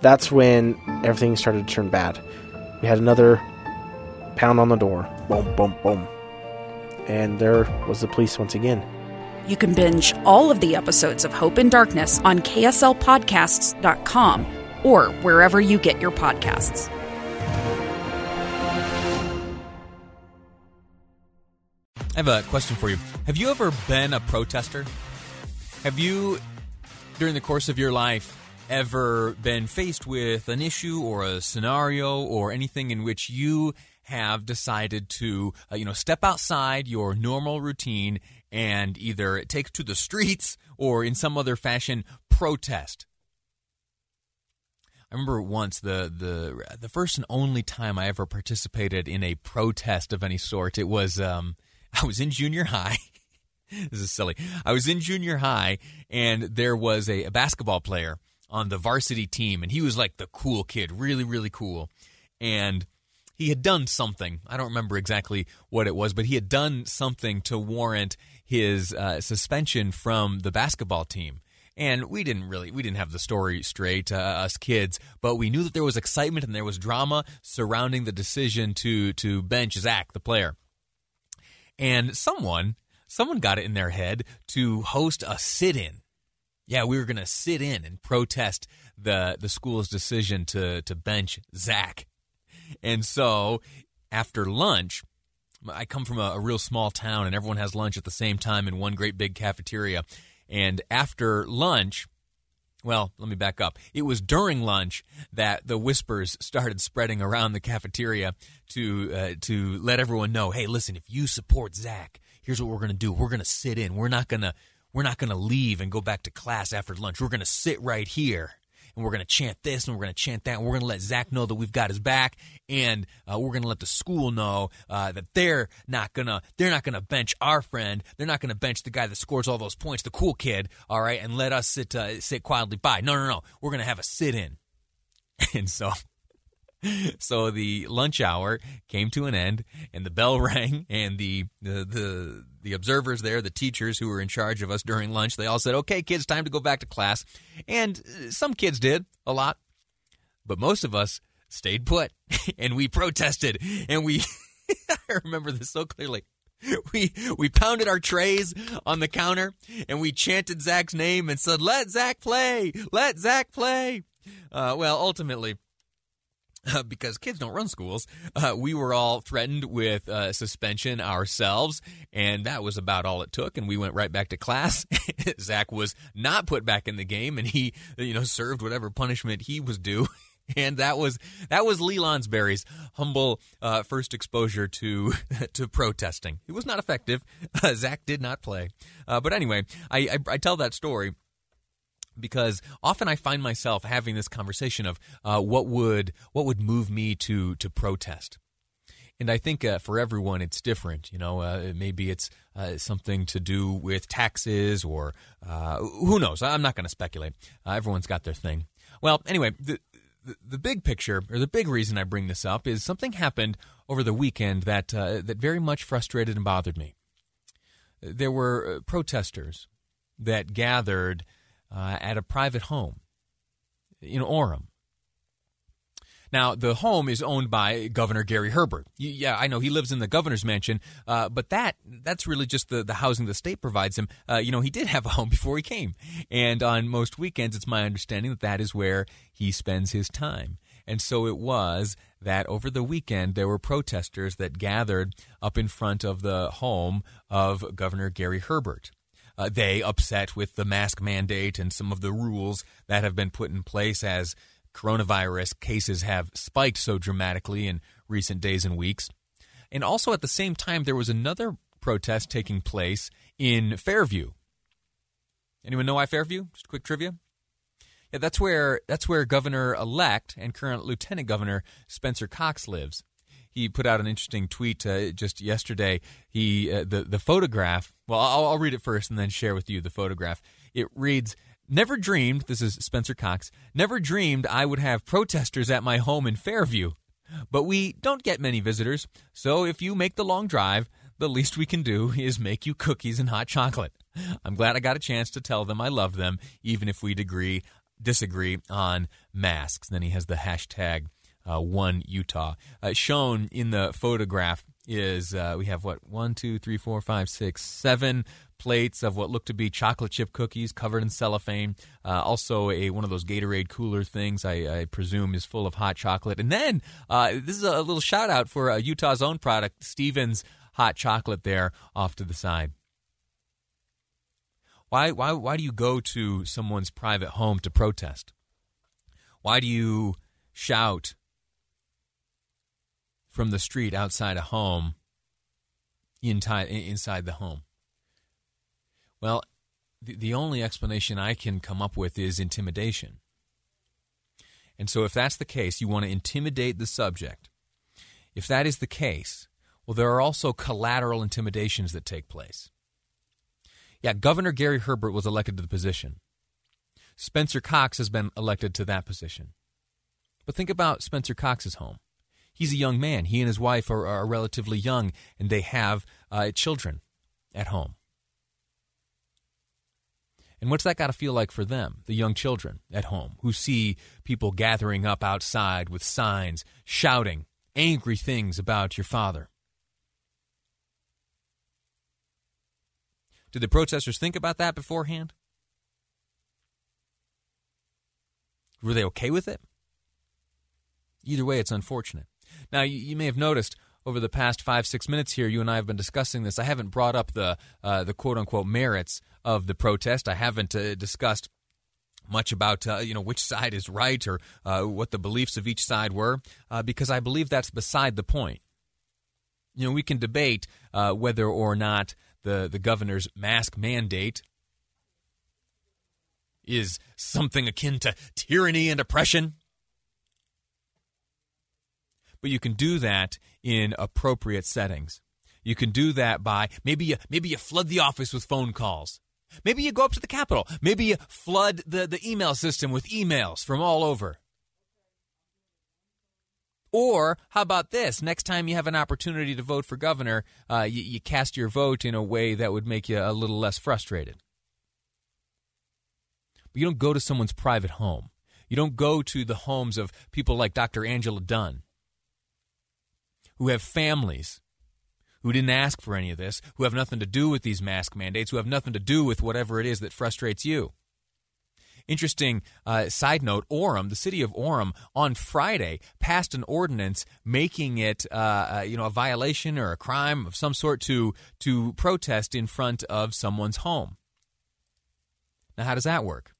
That's when everything started to turn bad. We had another pound on the door. Boom, boom, boom. And there was the police once again. You can binge all of the episodes of Hope and Darkness on KSLPodcasts.com or wherever you get your podcasts. I have a question for you. Have you ever been a protester? Have you, during the course of your life, ever been faced with an issue or a scenario or anything in which you have decided to, uh, you know, step outside your normal routine and either take to the streets or in some other fashion protest? I remember once the the the first and only time I ever participated in a protest of any sort. It was um, I was in junior high. this is silly. I was in junior high, and there was a, a basketball player on the varsity team, and he was like the cool kid, really, really cool. And he had done something. I don't remember exactly what it was, but he had done something to warrant his uh, suspension from the basketball team. And we didn't really, we didn't have the story straight, uh, us kids, but we knew that there was excitement and there was drama surrounding the decision to to bench Zach, the player. And someone, someone got it in their head to host a sit-in. Yeah, we were going to sit in and protest the the school's decision to to bench Zach. And so after lunch, I come from a, a, real small town, and everyone has lunch at the same time in one great big cafeteria. And after lunch, well, let me back up. It was during lunch that the whispers started spreading around the cafeteria to uh, to let everyone know, hey, listen, if you support Zach, here's what we're going to do. We're going to sit in. We're not going to we're not going to leave and go back to class after lunch. We're going to sit right here and we're going to chant this and we're going to chant that and we're going to let Zach know that we've got his back and uh, we're going to let the school know uh, that they're not going to they're not going to bench our friend. They're not going to bench the guy that scores all those points the cool kid all right and let us sit uh, sit quietly by. No no no. We're going to have a sit in and so so the lunch hour came to an end and the bell rang and the, the the the observers there the teachers who were in charge of us during lunch they all said okay kids time to go back to class. And uh, some kids did a lot but most of us stayed put and we protested and we I remember this so clearly. We we pounded our trays on the counter and we chanted Zach's name and said let Zach play! Let Zach play! Uh, well ultimately uh, because kids don't run schools, uh, we were all threatened with uh, suspension ourselves, and that was about all it took. And we went right back to class. Zach was not put back in the game, and he, you know, served whatever punishment he was due. And that was that was Lee humble uh, first exposure to to protesting. It was not effective. Zach did not play, uh, but anyway, I, I I tell that story because often I find myself having this conversation of uh, what would what would move me to to protest. And I think uh, for everyone it's different. You know, uh, maybe it's uh, something to do with taxes or uh, who knows. I'm not going to speculate. Uh, everyone's got their thing. Well, anyway, the, the, the big picture or the big reason I bring this up is something happened over the weekend that that very much frustrated and bothered me. There were protesters that gathered uh, at a private home in Orem. Now, the home is owned by Governor Gary Herbert. Yeah, I know he lives in the governor's mansion, uh, but that that's really just the, the housing the state provides him. Uh, you know, he did have a home before he came, and on most weekends, it's my understanding that that is where he spends his time. And so it was that over the weekend there were protesters that gathered up in front of the home of Governor Gary Herbert uh, they upset with the mask mandate and some of the rules that have been put in place as coronavirus cases have spiked so dramatically in recent days and weeks. And also at the same time, there was another protest taking place in Fairview. Anyone know why Fairview? Just quick trivia. Yeah, that's where that's where Governor elect and current Lieutenant Governor Spencer Cox lives. He put out an interesting tweet uh, just yesterday. He uh, the the photograph. Well, I'll, I'll read it first and then share with you the photograph. It reads. Never dreamed, this is Spencer Cox, never dreamed I would have protesters at my home in Fairview. But we don't get many visitors, so if you make the long drive, the least we can do is make you cookies and hot chocolate. I'm glad I got a chance to tell them I love them, even if we degree, disagree on masks. Then he has the hashtag one Utah. Uh, shown in the photograph is uh, we have what one, two, three, four, five, six, seven plates of what look to be chocolate chip cookies covered in cellophane. Uh, also, a one of those Gatorade cooler things, I, I presume, is full of hot chocolate. And then uh, this is a little shout out for uh, Utah's own product, Stephen's hot chocolate, there off to the side. Why, why, why do you go to someone's private home to protest? Why do you shout from the street outside a home inside inside the home? Well, the, the only explanation I can come up with is intimidation. And so, if that's the case, you want to intimidate the subject. If that is the case, well, there are also collateral intimidations that take place. Yeah, Governor Gary Herbert was elected to the position. Spencer Cox has been elected to that position. But think about Spencer Cox's home. He's a young man. He and his wife are, are relatively young, and they have uh, children at home. And what's that got to feel like for them, the young children at home, who see people gathering up outside with signs, shouting angry things about your father? Did the protesters think about that beforehand? Were they okay with it? Either way, it's unfortunate. Now, you, you, may have noticed over the past five, six minutes here, you and I have been discussing this. I haven't brought up the, uh, the quote unquote merits of the protest. I haven't uh, discussed much about uh, you know which side is right or uh, what the beliefs of each side were, uh, because I believe that's beside the point. You know, we can debate uh, whether or not the, the governor's mask mandate is something akin to tyranny and oppression. But you can do that in appropriate settings. You can do that by maybe you, maybe you flood the office with phone calls. Maybe you go up to the Capitol. Maybe you flood the, the email system with emails from all over. Or how about this? Next time you have an opportunity to vote for governor, uh, you, you cast your vote in a way that would make you a little less frustrated. But you don't go to someone's private home. You don't go to the homes of people like Dr. Angela Dunn, who have families, who didn't ask for any of this, who have nothing to do with these mask mandates, who have nothing to do with whatever it is that frustrates you. Interesting uh, side note Orem, the city of Orem, on Friday passed an ordinance making it uh, uh, you know, a violation or a crime of some sort to, to protest in front of someone's home. Now, how does that work?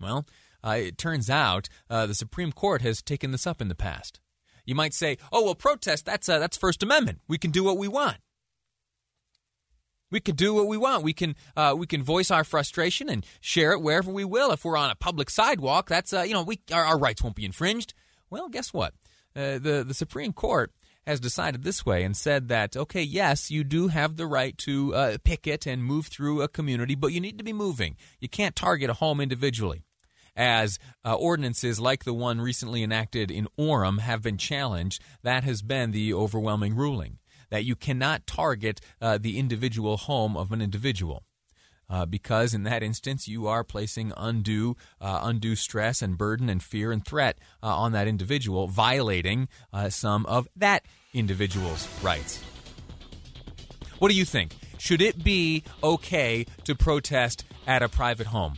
Well, uh, it turns out uh, the Supreme Court has taken this up in the past. You might say, "Oh, well, protest that's uh, that's First Amendment. We can do what we want." We can do what we want. We can uh, we can voice our frustration and share it wherever we will. If we're on a public sidewalk, that's uh, you know we our, our, rights won't be infringed. Well, guess what? Uh, the the Supreme Court has decided this way and said that okay, yes, you do have the right to uh, picket and move through a community, but you need to be moving. You can't target a home individually. As uh, ordinances like the one recently enacted in Orem have been challenged, that has been the overwhelming ruling that you cannot target uh, the individual home of an individual. Uh, because in that instance you are placing undue uh, undue stress and burden and fear and threat uh, on that individual, violating uh, some of that individual's rights. What do you think? Should it be okay to protest at a private home?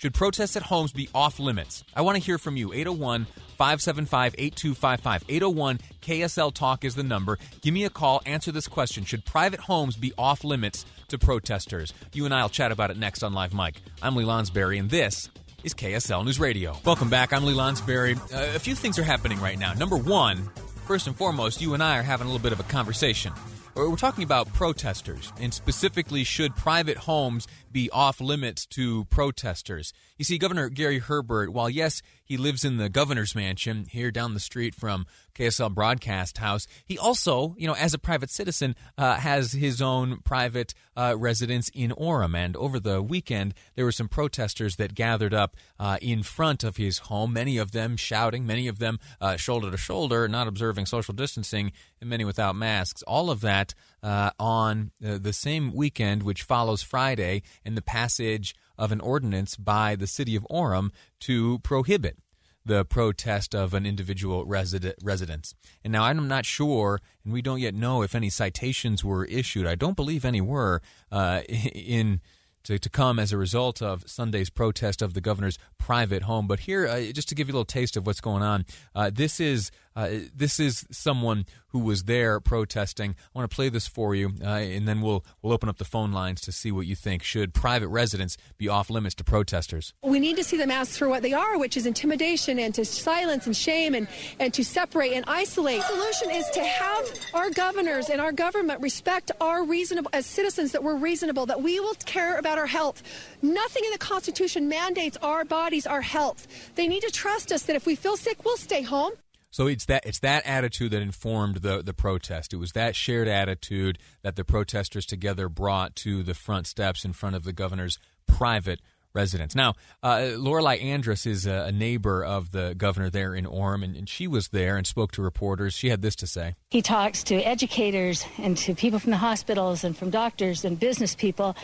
Should protests at homes be off limits? I want to hear from you. 801 575 8255. 801 KSL Talk is the number. Give me a call. Answer this question Should private homes be off limits to protesters? You and I will chat about it next on Live Mic. I'm Lee Lonsberry, and this is KSL News Radio. Welcome back. I'm Lee Lonsberry. Uh, a few things are happening right now. Number one, first and foremost, you and I are having a little bit of a conversation. We're talking about protesters, and specifically, should private homes be off limits to protesters? You see, Governor Gary Herbert, while yes, he lives in the governor's mansion here down the street from KSL Broadcast House, he also, you know, as a private citizen, uh, has his own private uh, residence in Orem. And over the weekend, there were some protesters that gathered up uh, in front of his home, many of them shouting, many of them uh, shoulder to shoulder, not observing social distancing, and many without masks. All of that uh, on uh, the same weekend, which follows Friday, and the passage of an ordinance by the city of Orem to prohibit the protest of an individual resident, residence. And now I'm not sure, and we don't yet know if any citations were issued. I don't believe any were uh, in to, to come as a result of Sunday's protest of the governor's private home. But here, uh, just to give you a little taste of what's going on, uh, this is uh, this is someone who was there protesting. I want to play this for you, uh, and then we'll we'll open up the phone lines to see what you think. Should private residents be off limits to protesters? We need to see the masks for what they are, which is intimidation and to silence and shame and, and to separate and isolate. The solution is to have our governors and our government respect our reasonable as citizens that we're reasonable, that we will care about our health. Nothing in the Constitution mandates our bodies, our health. They need to trust us that if we feel sick, we'll stay home. So it's that it's that attitude that informed the the protest. It was that shared attitude that the protesters together brought to the front steps in front of the governor's private residence. Now, uh, Lorelei Andrus is a, a, neighbor of the governor there in Orem, and, and, she was there and spoke to reporters. She had this to say. He talks to educators and to people from the hospitals and from doctors and business people,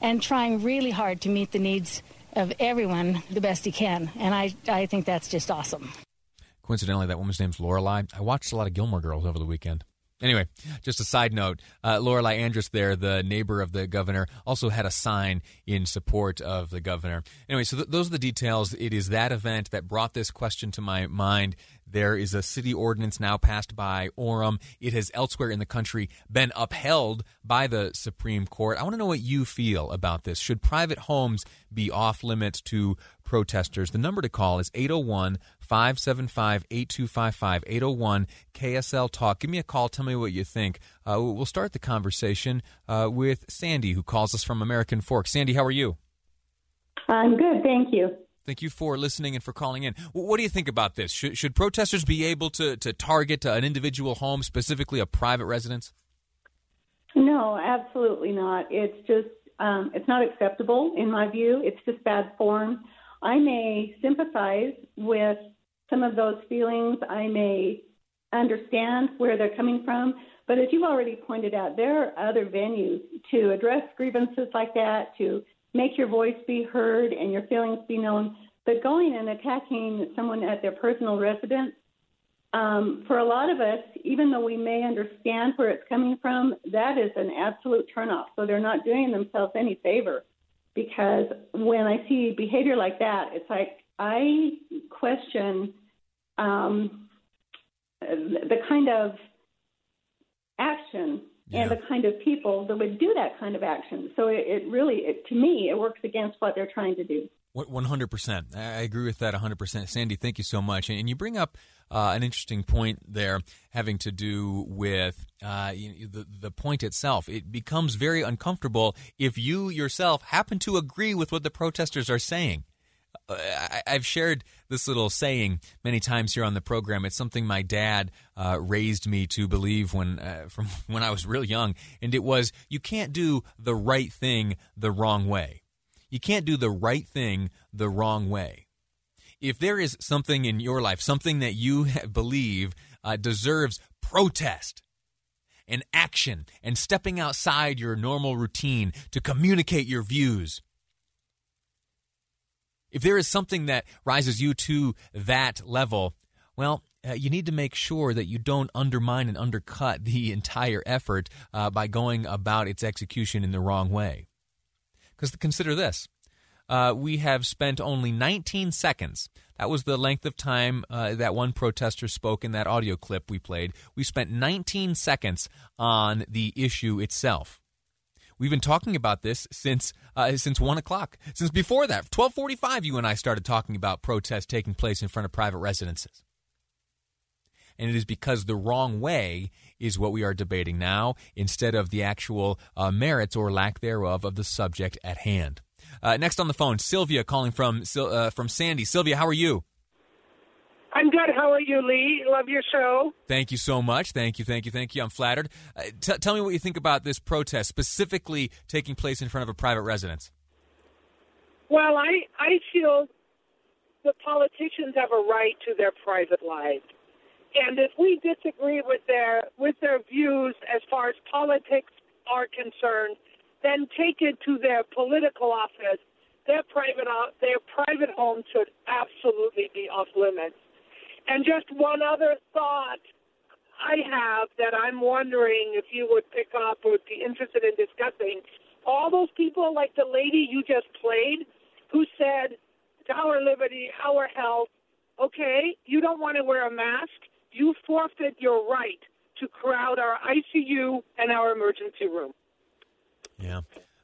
and trying really hard to meet the needs of everyone the best he can. And I, I think that's just awesome. Coincidentally, that woman's name's Lorelei. I watched a lot of Gilmore Girls over the weekend. Anyway, just a side note, uh, Lorelei Andrus there, the neighbor of the governor, also had a sign in support of the governor. Anyway, so th- those are the details. It is that event that brought this question to my mind. There is a city ordinance now passed by Orem. It has elsewhere in the country been upheld by the Supreme Court. I want to know what you feel about this. Should private homes be off limits to protesters? The number to call is 801 575 8255 801 KSL Talk. Give me a call. Tell me what you think. Uh, we'll start the conversation uh, with Sandy, who calls us from American Fork. Sandy, how are you? I'm good. Thank you. Thank you for listening and for calling in. What do you think about this? Should, should protesters be able to, to target an individual home, specifically a private residence? No, absolutely not. It's just um, it's not acceptable in my view. It's just bad form. I may sympathize with some of those feelings. I may understand where they're coming from. But as you've already pointed out, there are other venues to address grievances like that, to make your voice be heard and your feelings be known. But going and attacking someone at their personal residence, um, for a lot of us, even though we may understand where it's coming from, that is an absolute turnoff. So they're not doing themselves any favor because when I see behavior like that, it's like I question um, the kind of action yeah. and the kind of people that would do that kind of action. So it, it really, it, to me, it works against what they're trying to do. One hundred percent. I agree with that. One hundred percent. Sandy, thank you so much. And you bring up uh, an interesting point there, having to do with uh, the the point itself. It becomes very uncomfortable if you yourself happen to agree with what the protesters are saying. I, have shared this little saying many times here on the program. It's something my dad uh, raised me to believe when uh, from when I was real young, and it was you can't do the right thing the wrong way. You can't do the right thing the wrong way. If there is something in your life, something that you believe uh, deserves protest, and action and stepping outside your normal routine to communicate your views if there is something that rises you to that level, well, uh, you need to make sure that you don't undermine and undercut the entire effort uh, by going about its execution in the wrong way. Because consider this uh, we have spent only 19 seconds. That was the length of time uh, that one protester spoke in that audio clip we played. We spent 19 seconds on the issue itself. We've been talking about this since uh, since one o'clock. Since before that, twelve forty-five, you and I started talking about protests taking place in front of private residences. And it is because the wrong way is what we are debating now instead of the actual uh, merits or lack thereof of the subject at hand. Uh, next on the phone, Sylvia calling from uh, from Sandy. Sylvia, how are you? I'm good. How are you, Lee? Love your show. Thank you so much. Thank you, thank you, thank you. I'm flattered. Uh, t- tell me what you think about this protest, specifically taking place in front of a private residence. Well, I I feel the politicians have a right to their private lives, and if we disagree with their with their views as far as politics are concerned, then take it to their political office. Their private uh, their private home should absolutely be off limits. And just one other thought I have that I'm wondering if you would pick up or would be interested in discussing. All those people, like the lady you just played, who said, our liberty, our health, okay, you don't want to wear a mask, you forfeit your right to crowd our ICU and our emergency room. Yeah.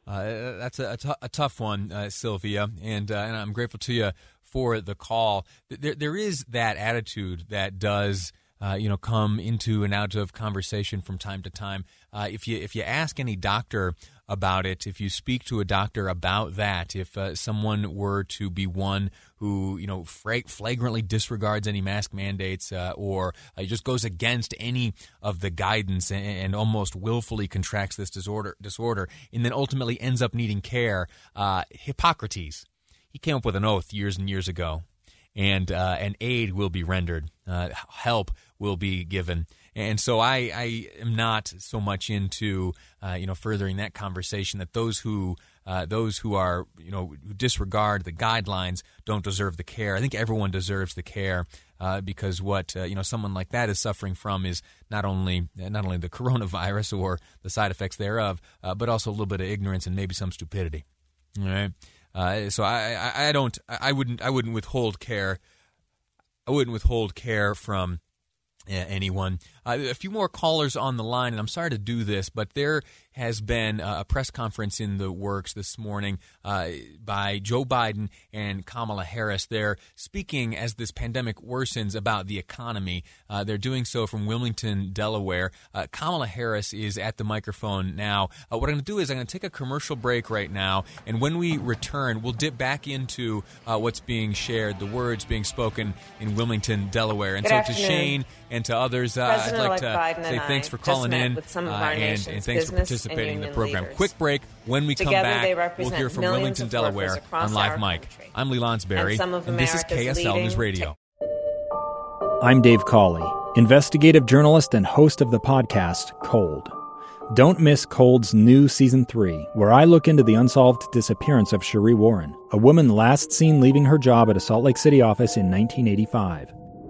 Uh, that's a, a, t- a tough one, uh, Sylvia, and uh, and I'm grateful to you for the call. There, there is that attitude that does. Uh, you know, come into and out of conversation from time to time. Uh, if you if you ask any doctor about it, if you speak to a doctor about that, if uh, someone were to be one who you know flagrantly disregards any mask mandates uh, or uh, just goes against any of the guidance and, and, almost willfully contracts this disorder disorder, and then ultimately ends up needing care, uh, Hippocrates he came up with an oath years and years ago, and uh, and aid will be rendered, uh, help will be given, and so I, I am not so much into uh, you know furthering that conversation that those who uh, those who are you know who disregard the guidelines don't deserve the care. I think everyone deserves the care. Uh, because what uh, you know someone like that is suffering from is not only not only the coronavirus or the side effects thereof, uh, but also a little bit of ignorance and maybe some stupidity. All right. Uh, so I, I, I don't I wouldn't I wouldn't withhold care I wouldn't withhold care from uh, anyone. Uh, a few more callers on the line, and I'm sorry to do this, but there has been a press conference in the works this morning uh, by Joe Biden and Kamala Harris. They're speaking as this pandemic worsens about the economy. Uh, they're doing so from Wilmington, Delaware. Uh, Kamala Harris is at the microphone now. Uh, what I'm going to do is I'm going to take a commercial break right now, and when we return, we'll dip back into uh, what's being shared, the words being spoken in Wilmington, Delaware. And Good so afternoon. to Shane and to others, I'd like to Biden say thanks for calling in with some of uh, our and, and thanks for participating in the program. leaders. Quick break. When we come Together, back, we'll hear from Wilmington, Delaware on Live our Mic. country. I'm Lee Lonsberry, And some of this is KSL News leading Radio. I'm Dave Cawley, investigative journalist and host of the podcast Cold. Don't miss Cold's new season 3, where I look into the unsolved disappearance of Sheree Warren, a woman last seen leaving her job at a Salt Lake City office in 1985.